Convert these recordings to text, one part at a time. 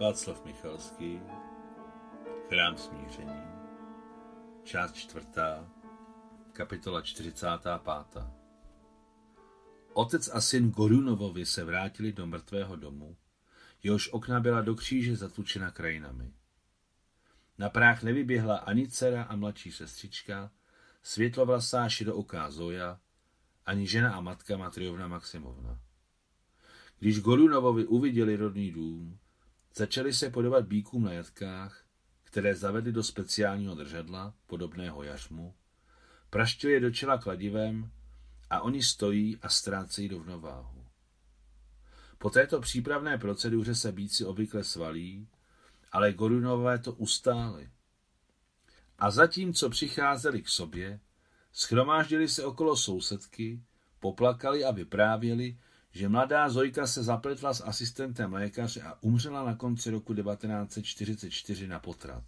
Václav Michalský, Chrám smíření, část čtvrtá, kapitola 45. Otec a syn Gorunovovi se vrátili do mrtvého domu, jehož okna byla do kříže zatlučena krajinami. Na práh nevyběhla ani dcera a mladší sestřička, světlovlasá širooká Zoja, ani žena a matka Matriovna Maximovna. Když Gorunovovi uviděli rodný dům, začali se podobat bíkům na jatkách, které zavedli do speciálního držadla, podobného jařmu, praštili je do čela kladivem a oni stojí a ztrácejí rovnováhu. Po této přípravné proceduře se bíci obvykle svalí, ale Gorunové to ustáli. A zatímco přicházeli k sobě, schromáždili se okolo sousedky, poplakali a vyprávěli, že mladá Zojka se zapletla s asistentem lékaře a umřela na konci roku 1944 na potrat.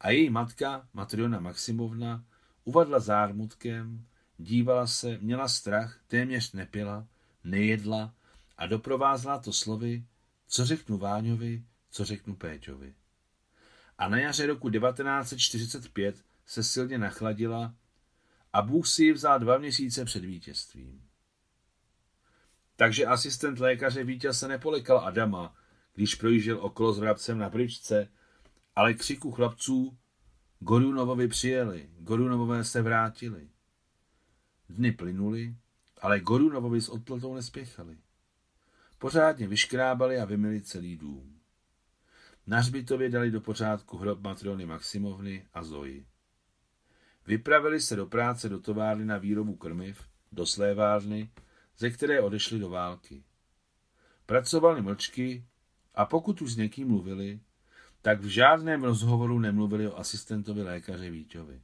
A její matka, Matriona Maximovna, uvadla zármutkem, dívala se, měla strach, téměř nepila, nejedla a doprovázela to slovy, co řeknu Váňovi, co řeknu Péťovi. A na jaře roku 1945 se silně nachladila a Bůh si ji vzal dva měsíce před vítězstvím. Takže asistent lékaře Vítěz se nepolekal Adama, když projížděl okolo s vrabcem na bričce, ale křiku chlapců Gorunovovi přijeli, Gorunovové se vrátili. Dny plynuli, ale Gorunovovi s odplatou nespěchali. Pořádně vyškrábali a vymili celý dům. Na hřbitově dali do pořádku hrob Matrony Maximovny a Zoji. Vypravili se do práce do továrny na výrobu krmiv, do slévárny, ze které odešli do války. Pracovali mlčky a pokud už s někým mluvili, tak v žádném rozhovoru nemluvili o asistentovi lékaře Víťovi.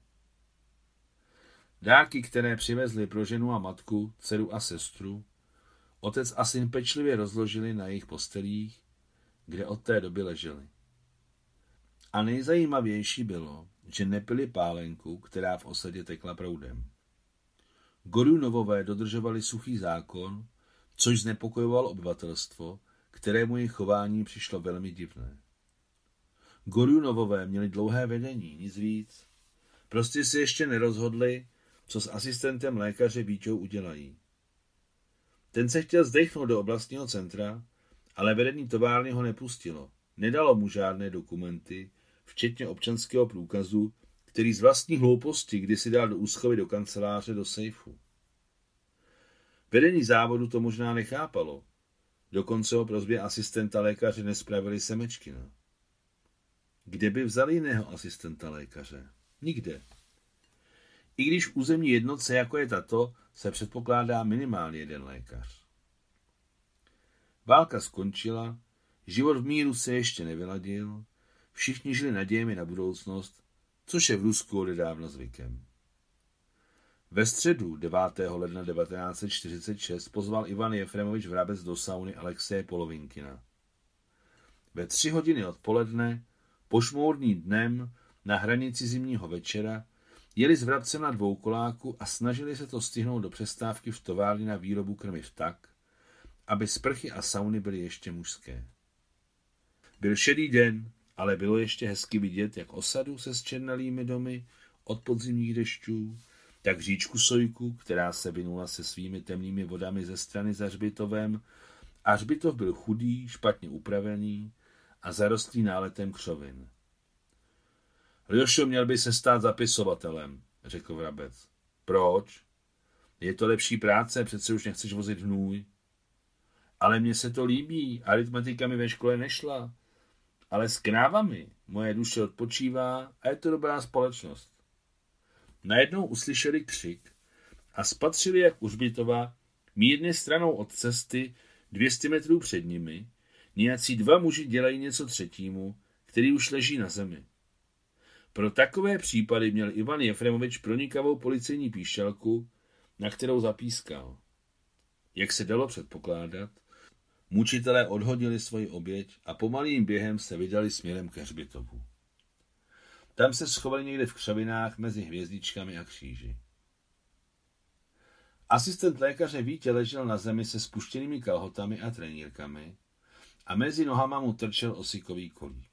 Dárky, které přivezli pro ženu a matku, dceru a sestru, otec a syn pečlivě rozložili na jejich postelích, kde od té doby leželi. A nejzajímavější bylo, že nepili pálenku, která v osadě tekla proudem. Gorunovové dodržovali suchý zákon, což znepokojovalo obyvatelstvo, kterému jejich chování přišlo velmi divné. Gorunovové měli dlouhé vedení, nic víc. Prostě si ještě nerozhodli, co s asistentem lékaře Víťou udělají. Ten se chtěl zdechnout do oblastního centra, ale vedení továrny ho nepustilo. Nedalo mu žádné dokumenty, včetně občanského průkazu, který z vlastní hlouposti kdysi dal do úschovy do kanceláře do sejfu. Vedení závodu to možná nechápalo. Dokonce o prozbě asistenta lékaře nespravili semečkina. Kde by vzali jiného asistenta lékaře? Nikde. I když územní jednotce, jako je tato, se předpokládá minimálně jeden lékař. Válka skončila, život v míru se ještě nevyladil, všichni žili nadějemi na budoucnost, což je v Rusku odedávno zvykem. Ve středu 9. ledna 1946 pozval Ivan Jefremovič Vrabec do sauny Alexeje Polovinkina. Ve tři hodiny odpoledne, pošmourný dnem, na hranici zimního večera, jeli s Vrabcem na dvoukoláku a snažili se to stihnout do přestávky v továrně na výrobu krmiv tak, aby sprchy a sauny byly ještě mužské. Byl šedý den, ale bylo ještě hezky vidět, jak osadu se zčernalými domy od podzimních dešťů, tak říčku Sojku, která se vynula se svými temnými vodami ze strany za hřbitovem, a hřbitov byl chudý, špatně upravený a zarostlý náletem křovin. Ljošo měl by se stát zapisovatelem, řekl vrabec. Proč? Je to lepší práce, přece už nechceš vozit hnůj. Ale mně se to líbí, aritmetika mi ve škole nešla. Ale s krávami moje duše odpočívá a je to dobrá společnost. Najednou uslyšeli křik a spatřili, jak u hřbitova, mírně stranou od cesty, 200 metrů před nimi, nějací dva muži dělají něco třetímu, který už leží na zemi. Pro takové případy měl Ivan Jefremovič pronikavou policejní píšťalku, na kterou zapískal. Jak se dalo předpokládat, mučitelé odhodili svoji oběť a pomalým během se vydali směrem ke hřbitovu. Tam se schovali někde v křavinách mezi hvězdičkami a kříži. Asistent lékaře Vítě ležel na zemi se spuštěnými kalhotami a trenírkami a mezi nohama mu trčel osikový kolík.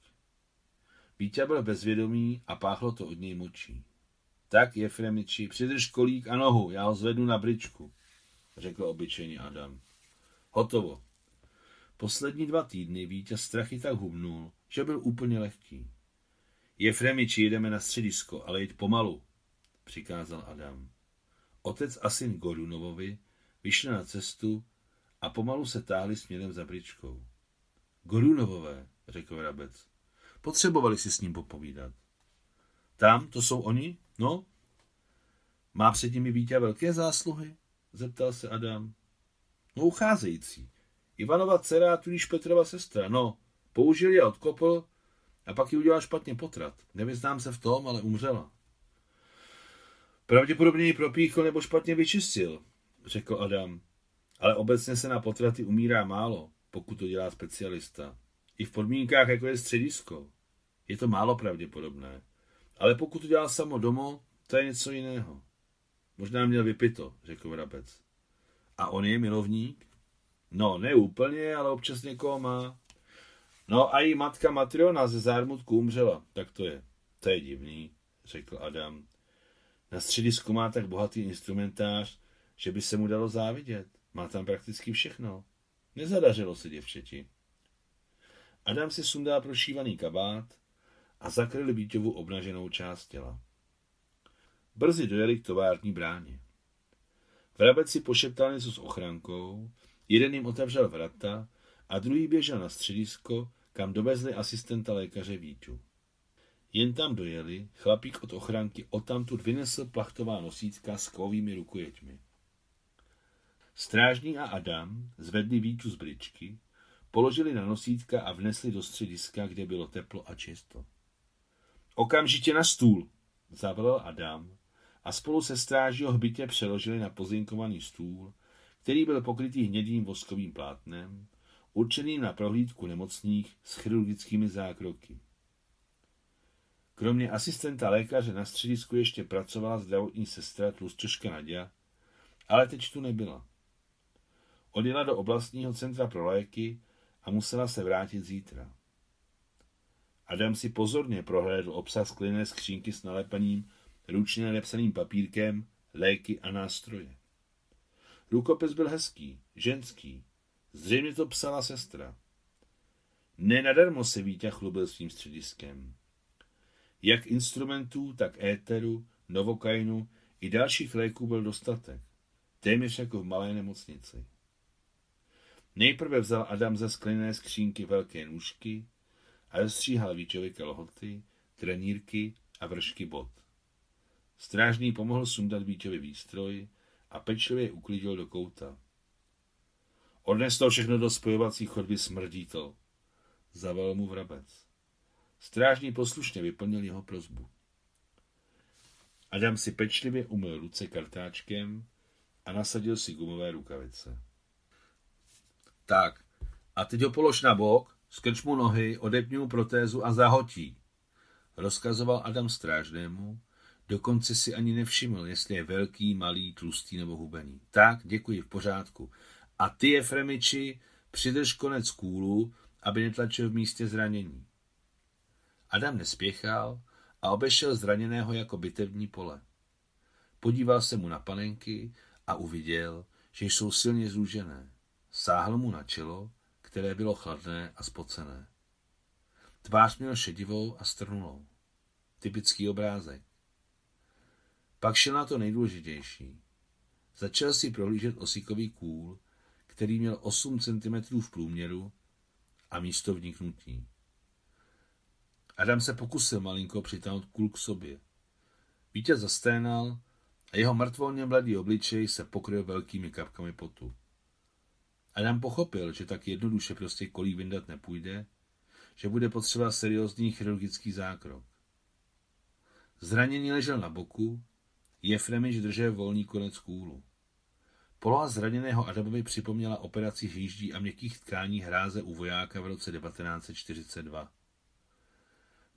Vítě byl bezvědomý a páchlo to od něj močí. Tak, Jefremiči, přidrž kolík a nohu, já ho zvednu na bričku, řekl obyčejný Adam. Hotovo. Poslední dva týdny Vítě strachy tak hubnul, že byl úplně lehký. Jefremiči, jedeme na středisko, ale jít pomalu, přikázal Adam. Otec a syn Gorunovovi vyšli na cestu a pomalu se táhli směrem za bričkou. Gorunovové, řekl Rabec. Potřebovali si s ním popovídat. Tam, to jsou oni? No? Má před nimi Vítě velké zásluhy? Zeptal se Adam. No ucházející. Ivanova dcera, tudíž Petrova sestra. No, použil je odkopl a pak ji udělal špatně potrat. Nevyznám se v tom, ale umřela. Pravděpodobně ji propíchl nebo špatně vyčistil, řekl Adam. Ale obecně se na potraty umírá málo, pokud to dělá specialista. I v podmínkách, jako je středisko. Je to málo pravděpodobné. Ale pokud to dělá samo domo, to je něco jiného. Možná měl vypito, řekl Vrabec. A on je milovník? No, ne úplně, ale občas někoho má. No a její matka Matriona ze zármutku umřela, tak to je. To je divný, řekl Adam. Na středisku má tak bohatý instrumentář, že by se mu dalo závidět. Má tam prakticky všechno. Nezadařilo se děvčeti. Adam si sundá prošívaný kabát a zakryl Víťovu obnaženou část těla. Brzy dojeli k tovární bráně. Vrabec si pošeptal něco s ochrankou, jeden jim otevřel vrata a druhý běžel na středisko, kam dovezli asistenta lékaře Víťu. Jen tam dojeli, chlapík od ochranky odtamtud vynesl plachtová nosítka s kovými rukojeťmi. Strážní a Adam zvedli Vítu z bričky, položili na nosítka a vnesli do střediska, kde bylo teplo a čisto. Okamžitě na stůl, zavolal Adam a spolu se stráží ho hbitě přeložili na pozinkovaný stůl, který byl pokrytý hnědým voskovým plátnem, určeným na prohlídku nemocných s chirurgickými zákroky. Kromě asistenta lékaře na středisku ještě pracovala zdravotní sestra tlustroška Nadia, ale teď tu nebyla. Odjela do oblastního centra pro léky a musela se vrátit zítra. Adam si pozorně prohlédl obsah sklené skřínky s nalepeným, ručně nadepsaným papírkem, léky a nástroje. Rukopis byl hezký, ženský. Zřejmě to psala sestra. Nenadarmo se Vítě chlubil svým střediskem. Jak instrumentů, tak éteru, novokainu i dalších léků byl dostatek. Téměř jako v malé nemocnici. Nejprve vzal Adam ze sklené skřínky velké nůžky a rozstříhal Víčovi kalhoty, trenírky a vršky bot. Strážný pomohl sundat Víčovi výstroj a pečlivě uklidil do kouta. Odnes to všechno do spojovací chodby smrdí to, zavel mu vrabec. Strážný poslušně vyplnil jeho prozbu. Adam si pečlivě umyl ruce kartáčkem a nasadil si gumové rukavice. Tak, a teď ho polož na bok, skrč mu nohy, odepni mu protézu a zahotí. Rozkazoval Adam strážnému, dokonce si ani nevšiml, jestli je velký, malý, tlustý nebo hubený. Tak, děkuji, v pořádku. A ty, Efremiči, přidrž konec kůlu, aby netlačil v místě zranění. Adam nespěchal a obešel zraněného jako bitevní pole. Podíval se mu na panenky a uviděl, že jsou silně zúžené. Sáhl mu na čelo, které bylo chladné a spocené. Tvář měl šedivou a strnulou. Typický obrázek. Pak šel na to nejdůležitější. Začal si prohlížet osíkový kůl, který měl 8 cm v průměru a místo vniknutí. Adam se pokusil malinko přitáhnout kůl k sobě. Vítěz zasténal a jeho mrtvolně mladý obličej se pokryl velkými kapkami potu. Adam pochopil, že tak jednoduše prostě kolí vyndat nepůjde, že bude potřeba seriózní chirurgický zákrok. Zraněný ležel na boku, Jefremič držel volný konec kůlu. Poloha zraněného Adamovi připomněla operaci hýždí a měkkých tkání hráze u vojáka v roce 1942.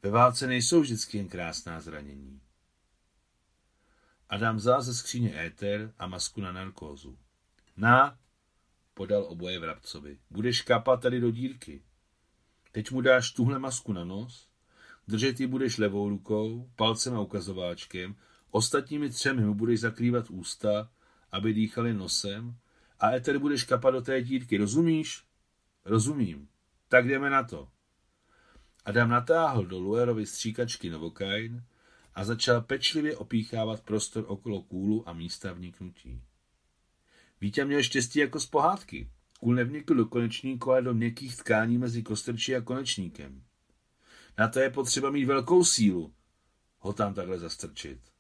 Ve válce nejsou vždycky jen krásná zranění. Adam vzal ze skříně éter a masku na narkózu. Na, podal oboje vrabcovi. Budeš kapat tady do dírky. Teď mu dáš tuhle masku na nos, držet ji budeš levou rukou, palcem a ukazováčkem, ostatními třemi mu budeš zakrývat ústa, aby dýchali nosem a eter budeš kapat do té dírky. Rozumíš? Rozumím. Tak jdeme na to. Adam natáhl do Luerovy stříkačky Novokain a začal pečlivě opíchávat prostor okolo kůlu a místa vniknutí. Vítě měl štěstí jako z pohádky. Kůl nevnikl do konečníku, ale do měkkých tkání mezi kostrčí a konečníkem. Na to je potřeba mít velkou sílu, ho tam takhle zastrčit.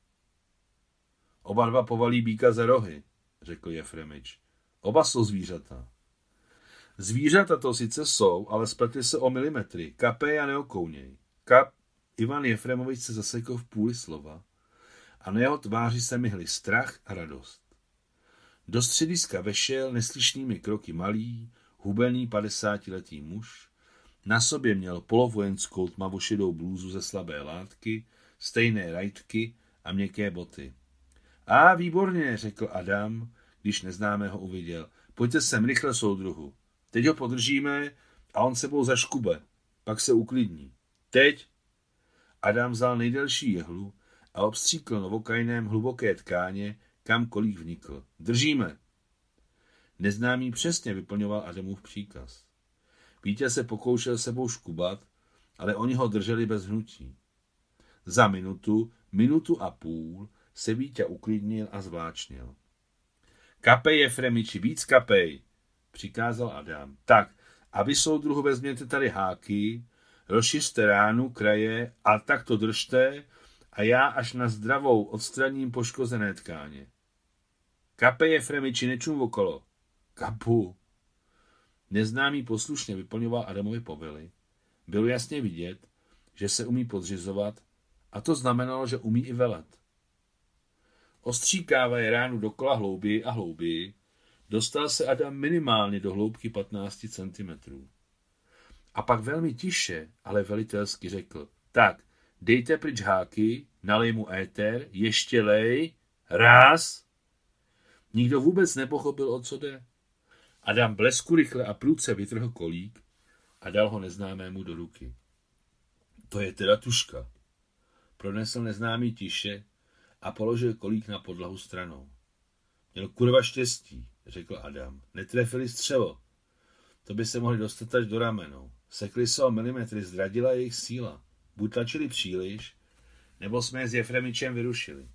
Oba dva povalí býka za rohy, řekl Jefremič. Oba jsou zvířata. Zvířata to sice jsou, ale spletly se o milimetry. Kapej a neokouněj. Kap... Ivan Jefremovič se zasekl v půli slova a na jeho tváři se myhly strach a radost. Do střediska vešel neslyšnými kroky malý, hubený padesátiletý muž. Na sobě měl polovojenskou tmavošedou blůzu ze slabé látky, stejné rajtky a měkké boty. A výborně, řekl Adam, když neznámého uviděl. Pojďte sem rychle, soudruhu. Teď ho podržíme a on sebou zaškube. Pak se uklidní. Teď Adam vzal nejdelší jehlu a obstříkl novokajném hluboké tkáně, kam kolík vnikl. Držíme. Neznámý přesně vyplňoval Adamův příkaz. Vítě se pokoušel sebou škubat, ale oni ho drželi bez hnutí. Za minutu, minutu a půl se Vítě uklidnil a zvláčnil. Kapej, Jefremiči, víc kapej, přikázal Adam. Tak, a vy soudruhu vezměte tady háky, rozšiřte ránu, kraje a tak to držte a já až na zdravou odstraním poškozené tkáně. Kape je Fremiči, nečum okolo. Kapu. Neznámý poslušně vyplňoval Adamovi povely. Bylo jasně vidět, že se umí podřizovat a to znamenalo, že umí i velet. Ostříkávaje ránu dokola hlouběji a hlouběji, dostal se Adam minimálně do hloubky 15 cm. A pak velmi tiše, ale velitelsky řekl, tak, dejte pryč háky, nalej mu éter, ještě lej, raz. Nikdo vůbec nepochopil, o co jde. Adam blesku rychle a průce vytrhl kolík a dal ho neznámému do ruky. To je teda tuška. Pronesl neznámý tiše a položil kolík na podlahu stranou. Měl kurva štěstí, řekl Adam. Netrefili střelo. To by se mohli dostat až do ramenou. Sekli se o milimetry, zradila jejich síla. Buď tlačili příliš, nebo jsme je s Jefremičem vyrušili.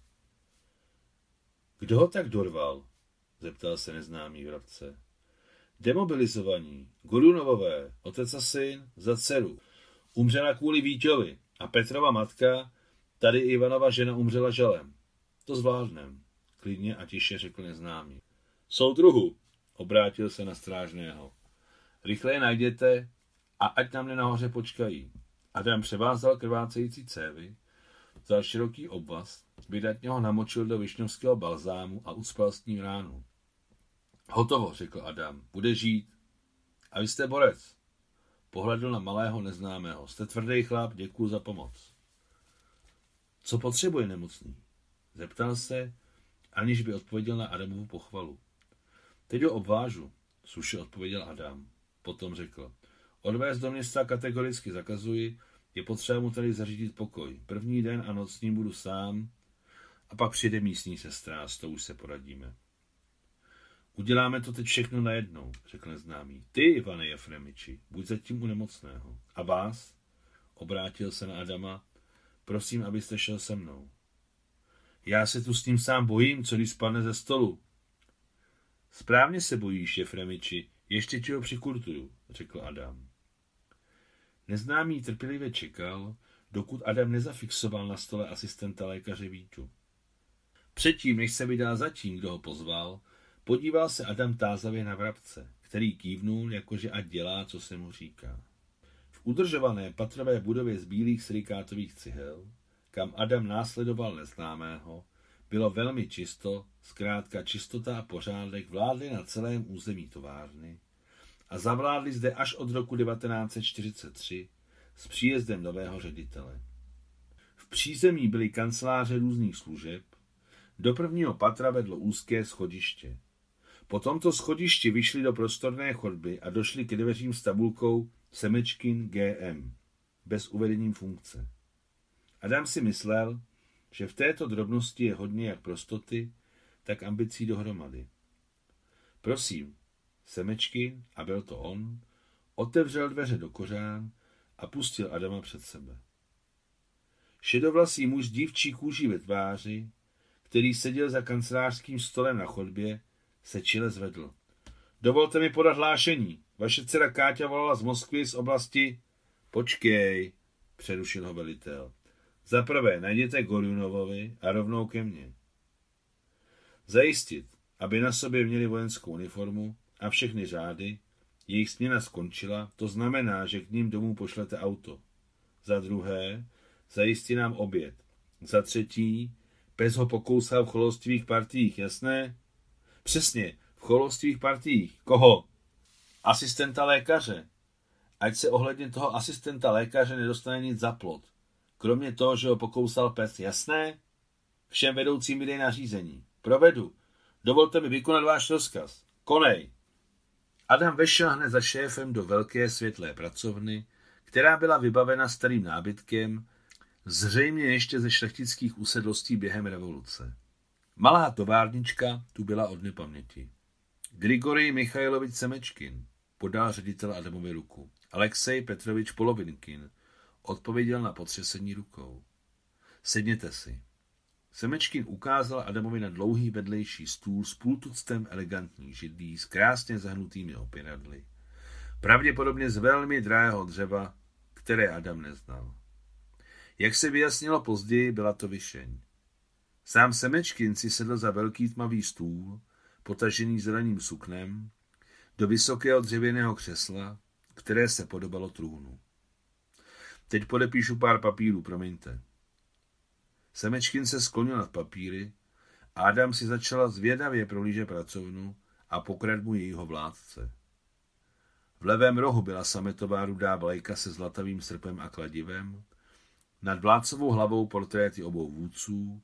Kdo ho tak dorval? zeptal se neznámý vrabce. Demobilizovaní, Gorunovové, otec a syn, za dceru. Umřela kvůli Víťovi a Petrova matka, tady Ivanova žena umřela žalem. To zvládnem, klidně a tiše řekl neznámý. Soudruhu, obrátil se na strážného. Rychle je najděte a ať tam nahoře počkají. Adam převázal krvácející cévy, vzal široký obvaz, vydatně ho namočil do višňovského balzámu a ucpal s ním ránu. Hotovo, řekl Adam, bude žít. A vy jste borec. Pohledl na malého neznámého. Jste tvrdý chlap, děkuji za pomoc. Co potřebuje nemocný? Zeptal se, aniž by odpověděl na Adamovu pochvalu. Teď ho obvážu, suše odpověděl Adam. Potom řekl, odvést do města kategoricky zakazuji, je potřeba mu tady zařídit pokoj. První den a noc s ním budu sám a pak přijde místní sestra s tou už se poradíme. Uděláme to teď všechno najednou, řekl neznámý. Ty, Ivane Jefremiči, buď zatím u nemocného. A vás? Obrátil se na Adama. Prosím, abyste šel se mnou. Já se tu s ním sám bojím, co když spadne ze stolu. Správně se bojíš, Jefremiči, ještě ti ho přikultuju, řekl Adam. Neznámý trpělivě čekal, dokud Adam nezafixoval na stole asistenta lékaře Vítu. Předtím, než se vydal za tím, kdo ho pozval, podíval se Adam tázavě na vrabce, který kývnul, jakože ať dělá, co se mu říká. V udržované patrové budově z bílých silikátových cihel, kam Adam následoval neznámého, bylo velmi čisto, zkrátka čistota a pořádek vládly na celém území továrny a zavládli zde až od roku 1943 s příjezdem nového ředitele. V přízemí byly kanceláře různých služeb, do prvního patra vedlo úzké schodiště. Po tomto schodišti vyšli do prostorné chodby a došli k dveřím s tabulkou Semečkin GM, bez uvedením funkce. Adam si myslel, že v této drobnosti je hodně jak prostoty, tak ambicí dohromady. Prosím, Semečkin, a byl to on, otevřel dveře do kořán a pustil Adama před sebe. Šedovlasý muž dívčí kůží ve tváři, který seděl za kancelářským stolem na chodbě, se čile zvedl. Dovolte mi podat hlášení. Vaše dcera Káťa volala z Moskvy z oblasti... Počkej, přerušil ho velitel. Za prvé najděte Gorjunovovi a rovnou ke mně. Zajistit, aby na sobě měli vojenskou uniformu a všechny řády, jejich směna skončila, to znamená, že k ním domů pošlete auto. Za druhé, zajistí nám oběd. Za třetí, pes ho pokousal v cholostvých partiích, jasné? Přesně, v cholostvých partiích. Koho? Asistenta lékaře. Ať se ohledně toho asistenta lékaře nedostane nic za plot. Kromě toho, že ho pokousal pes, jasné? Všem vedoucím vydej nařízení. Provedu. Dovolte mi vykonat váš rozkaz. Konej. Adam vešel hned za šéfem do velké světlé pracovny, která byla vybavena starým nábytkem, zřejmě ještě ze šlechtických usedlostí během revoluce. Malá továrnička tu byla od nepaměti. Grigorij Michailovič Semečkin podal ředitel Adamovi ruku. Alexej Petrovič Polovinkin odpověděl na potřesení rukou. Sedněte si. Semečkin ukázal Adamovi na dlouhý vedlejší stůl s půltuctem elegantních židlí s krásně zahnutými opěradly. Pravděpodobně z velmi drahého dřeva, které Adam neznal. Jak se vyjasnilo později, byla to vyšeň. Sám Semečkin si sedl za velký tmavý stůl, potažený zeleným suknem, do vysokého dřevěného křesla, které se podobalo trůnu. Teď podepíšu pár papírů, promiňte. Semečkin se sklonil nad papíry Adam si začala zvědavě prohlížet pracovnu a pokrad mu jejího vládce. V levém rohu byla sametová rudá vlajka se zlatavým srpem a kladivem, nad vládcovou hlavou portréty obou vůdců,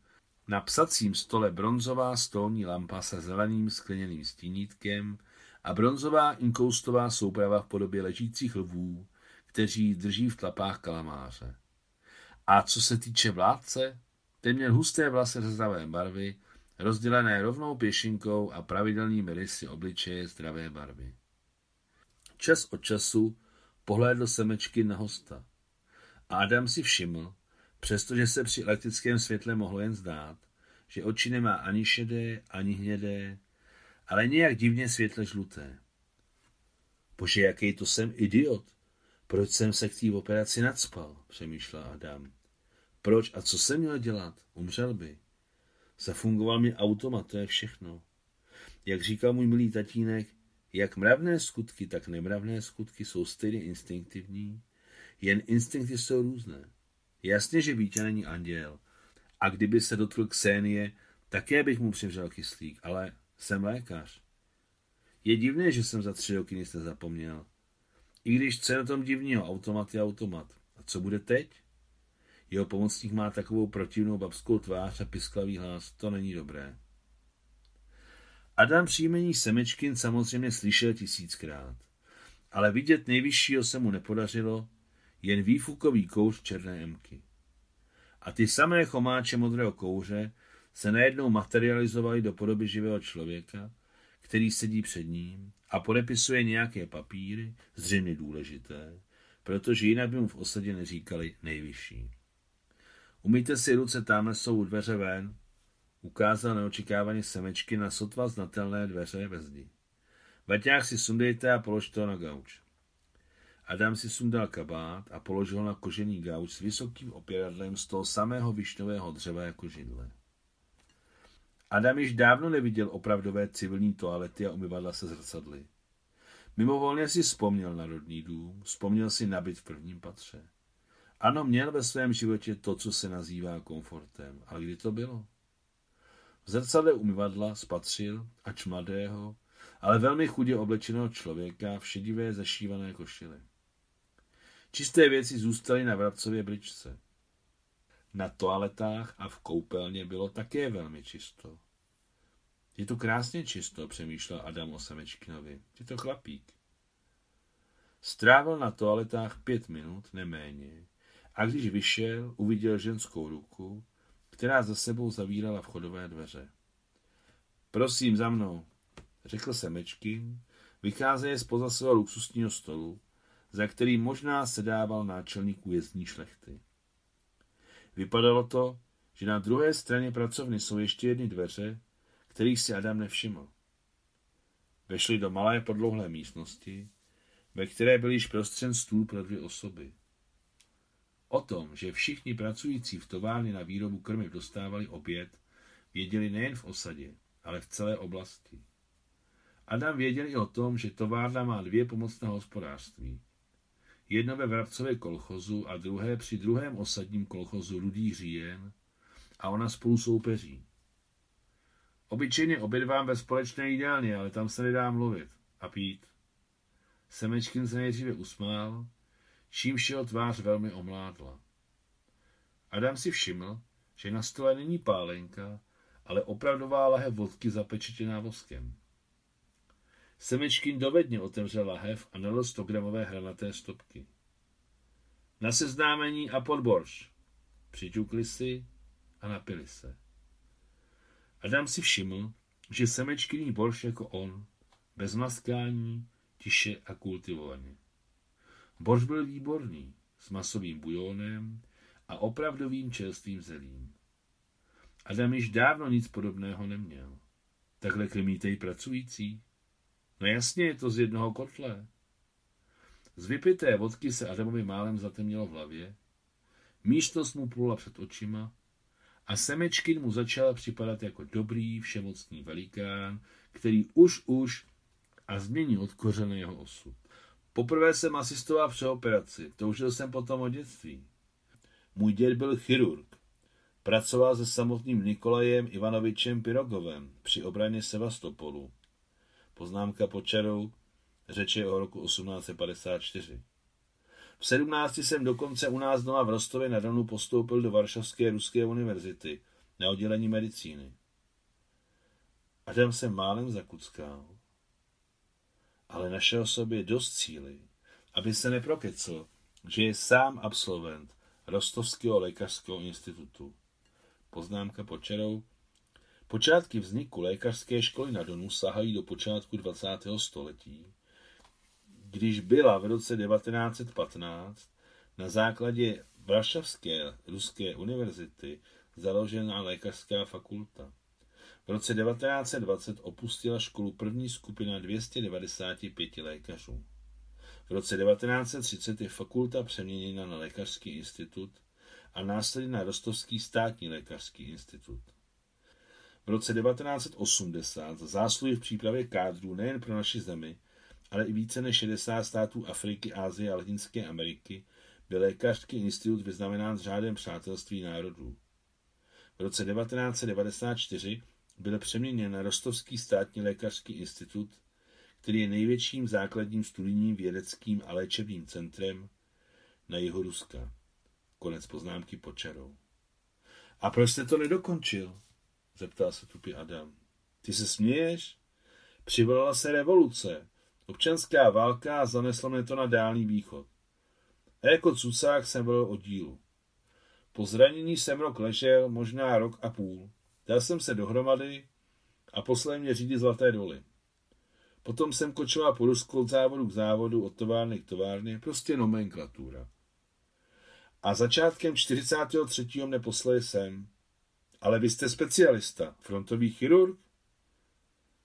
na psacím stole bronzová stolní lampa se zeleným skleněným stínítkem a bronzová inkoustová souprava v podobě ležících lvů, kteří drží v tlapách kalamáře. A co se týče vládce, ten měl husté vlasy řezavé barvy, rozdělené rovnou pěšinkou a pravidelnými rysy obličeje zdravé barvy. Čas od času pohlédl semečky na hosta. A Adam si všiml, přestože se při elektrickém světle mohlo jen zdát, že oči nemá ani šedé, ani hnědé, ale nějak divně světle žluté. Bože, jaký to jsem idiot. Proč jsem se k té operaci nadspal, přemýšlel Adam. Proč a co jsem měl dělat? Umřel by. Zafungoval mi automat, to je všechno. Jak říkal můj milý tatínek, jak mravné skutky, tak nemravné skutky jsou stejně instinktivní, jen instinkty jsou různé. Jasně, že Vítě není anděl. A kdyby se dotkl Ksenie, také bych mu přivřel kyslík, ale jsem lékař. Je divné, že jsem za tři roky nic nezapomněl. I když co je na tom divného, automat je automat. A co bude teď? Jeho pomocník má takovou protivnou babskou tvář a pisklavý hlas. To není dobré. Adam příjmení Semečkin samozřejmě slyšel tisíckrát. Ale vidět nejvyššího se mu nepodařilo, jen výfukový kouř černé emky. A ty samé chomáče modrého kouře se najednou materializovaly do podoby živého člověka, který sedí před ním a podepisuje nějaké papíry, zřejmě důležité, protože jinak by mu v osadě neříkali nejvyšší. Umíte si ruce, tamhle jsou dveře ven, ukázal neočekávaně semečky na sotva znatelné dveře ve zdi. Baťák si sundejte a položte to na gauč. Adam si sundal kabát a položil na kožený gauč s vysokým opěradlem z toho samého višňového dřeva jako židle. Adam již dávno neviděl opravdové civilní toalety a umyvadla se zrcadly. Mimovolně si vzpomněl na rodný dům, vzpomněl si nabit v prvním patře. Ano, měl ve svém životě to, co se nazývá komfortem. Ale kdy to bylo? V zrcadle umyvadla spatřil, ač mladého, ale velmi chudě oblečeného člověka v šedivé zašívané košili. Čisté věci zůstaly na vrabcově bričce. Na toaletách a v koupelně bylo také velmi čisto. Je to krásně čisto, přemýšlel Adam o Semečkinovi. Je to chlapík. Strávil na toaletách pět minut, neméně, a když vyšel, uviděl ženskou ruku, která za sebou zavírala vchodové dveře. Prosím za mnou, řekl Semečkin, vycházeje spoza svého luxusního stolu, za který možná sedával náčelník újezdní šlechty. Vypadalo to, že na druhé straně pracovny jsou ještě jedny dveře, kterých si Adam nevšiml. Vešli do malé podlouhlé místnosti, ve které byl již prostřen stůl pro dvě osoby. O tom, že všichni pracující v továrně na výrobu krmiv dostávali oběd, věděli nejen v osadě, ale v celé oblasti. Adam věděl i o tom, že továrna má dvě pomocné hospodářství. Jedno ve Vrabcově kolchozu a druhé při druhém osadním kolchozu Rudý říjen a ona spolu soupeří. Obyčejně obědvám ve společné jídelně, ale tam se nedá mluvit a pít. Semečkin se nejdříve usmál, čímž jeho tvář velmi omládla. Adam si všiml, že na stole není pálenka, ale opravdová lahev vodky zapečetěná voskem. Semečkin dovedně otevřel lahev a nalil 100 gramové hranaté stopky. Na seznámení a podborš. Přiťukli si a napili se. Adam si všiml, že Semečkin borš jako on, bez maskání, tiše a kultivovaně. Borš byl výborný, s masovým bujónem a opravdovým čerstvým zelím. Adam již dávno nic podobného neměl. Takhle krmíte i pracující? No jasně, je to z jednoho kotle. Z vypité vodky se Adamovi málem zatemnilo v hlavě, místnost mu plula před očima a Semečkin mu začal připadat jako dobrý, všemocný velikán, který už už a změní od kořene jeho osud. Poprvé jsem asistoval při operaci, toužil jsem potom o dětství. Můj děd byl chirurg. Pracoval se samotným Nikolajem Ivanovičem Pirogovem při obraně Sevastopolu. Poznámka pod čarou, řeče o roku 1854. V 17 jsem dokonce u nás doma v Rostově na Donu postoupil do Varšavské ruské univerzity na oddělení medicíny. Adam se málem zakuckal ale našel sobě dost cíly, aby se neprokecl, že je sám absolvent Rostovského lékařského institutu. Poznámka pod čarou. Počátky vzniku lékařské školy na Donu sahají do počátku 20. století, když byla v roce 1915 na základě Varšavské ruské univerzity založena lékařská fakulta. V roce 1920 opustila školu první skupina 295 lékařů. V roce 1930 je fakulta přeměněna na lékařský institut a následně na Rostovský státní lékařský institut. V roce 1980 zásluhy v přípravě kádrů nejen pro naši zemi, ale i více než 60 států Afriky, Asie a Latinské Ameriky byl lékařský institut vyznamenán s řádem přátelství národů. V roce 1994 byl přeměněn na Rostovský státní lékařský institut, který je největším základním studijním vědeckým a léčebným centrem na jihu Ruska. Konec poznámky počarou. A proč jste to nedokončil? Zeptal se tupě Adam. Ty se směješ? Přivolala se revoluce, občanská válka a zaneslo mě to na dálný východ. A jako cucák jsem byl oddílu. Po zranění jsem rok ležel, možná rok a půl. Dal jsem se dohromady a poslal mě řídit Zlaté doly. Potom jsem kočoval po Rusku od závodu k závodu, od továrny k továrně, prostě nomenklatura. A začátkem 43. mne poslali sem. Ale vy jste specialista, frontový chirurg?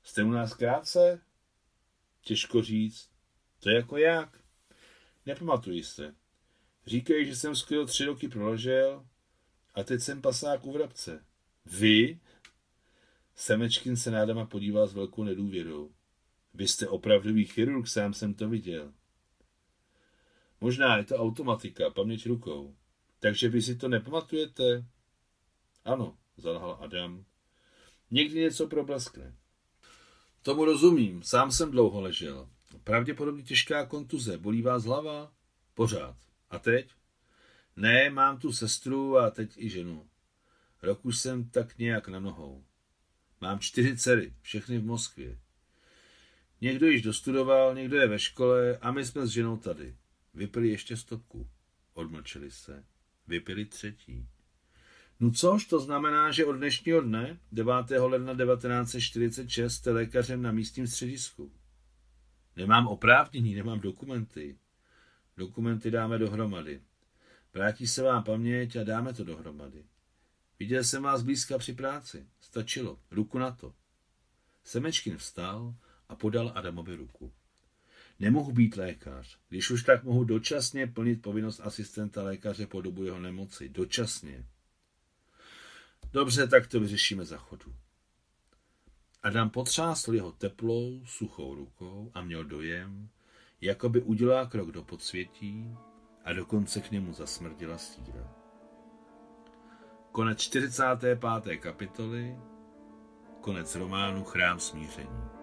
Jste u nás krátce? Těžko říct. To je jako jak? Nepamatuji se. Říkají, že jsem skoro tři roky proležel a teď jsem pasák u vrabce. Vy? Semečkin se na Adama podíval s velkou nedůvěrou. Vy jste opravdový chirurg, sám jsem to viděl. Možná je to automatika, paměť rukou. Takže vy si to nepamatujete? Ano, zalhal Adam. Někdy něco probleskne. Tomu rozumím, sám jsem dlouho ležel. Pravděpodobně těžká kontuze, bolí vás hlava? Pořád. A teď? Ne, mám tu sestru a teď i ženu. Rok už jsem tak nějak na nohou. Mám čtyři dcery, všechny v Moskvě. Někdo již dostudoval, někdo je ve škole a my jsme s ženou tady. Vypili ještě stopku. Odmlčeli se. Vypili třetí. No což, to znamená, že od dnešního dne, 9. ledna 1946, jste lékařem na místním středisku. Nemám oprávnění, nemám dokumenty. Dokumenty dáme dohromady. Vrátí se vám paměť a dáme to dohromady. Viděl jsem vás blízka při práci. Stačilo. Ruku na to. Semečkin vstal a podal Adamovi ruku. Nemohu být lékař, když už tak mohu dočasně plnit povinnost asistenta lékaře po dobu jeho nemoci. Dočasně. Dobře, tak to vyřešíme za chodu. Adam potřásl jeho teplou, suchou rukou a měl dojem, jako by udělal krok do podsvětí a dokonce k němu zasmrdila stíra. Konec 45. kapitoly, konec románu Chrám smíření.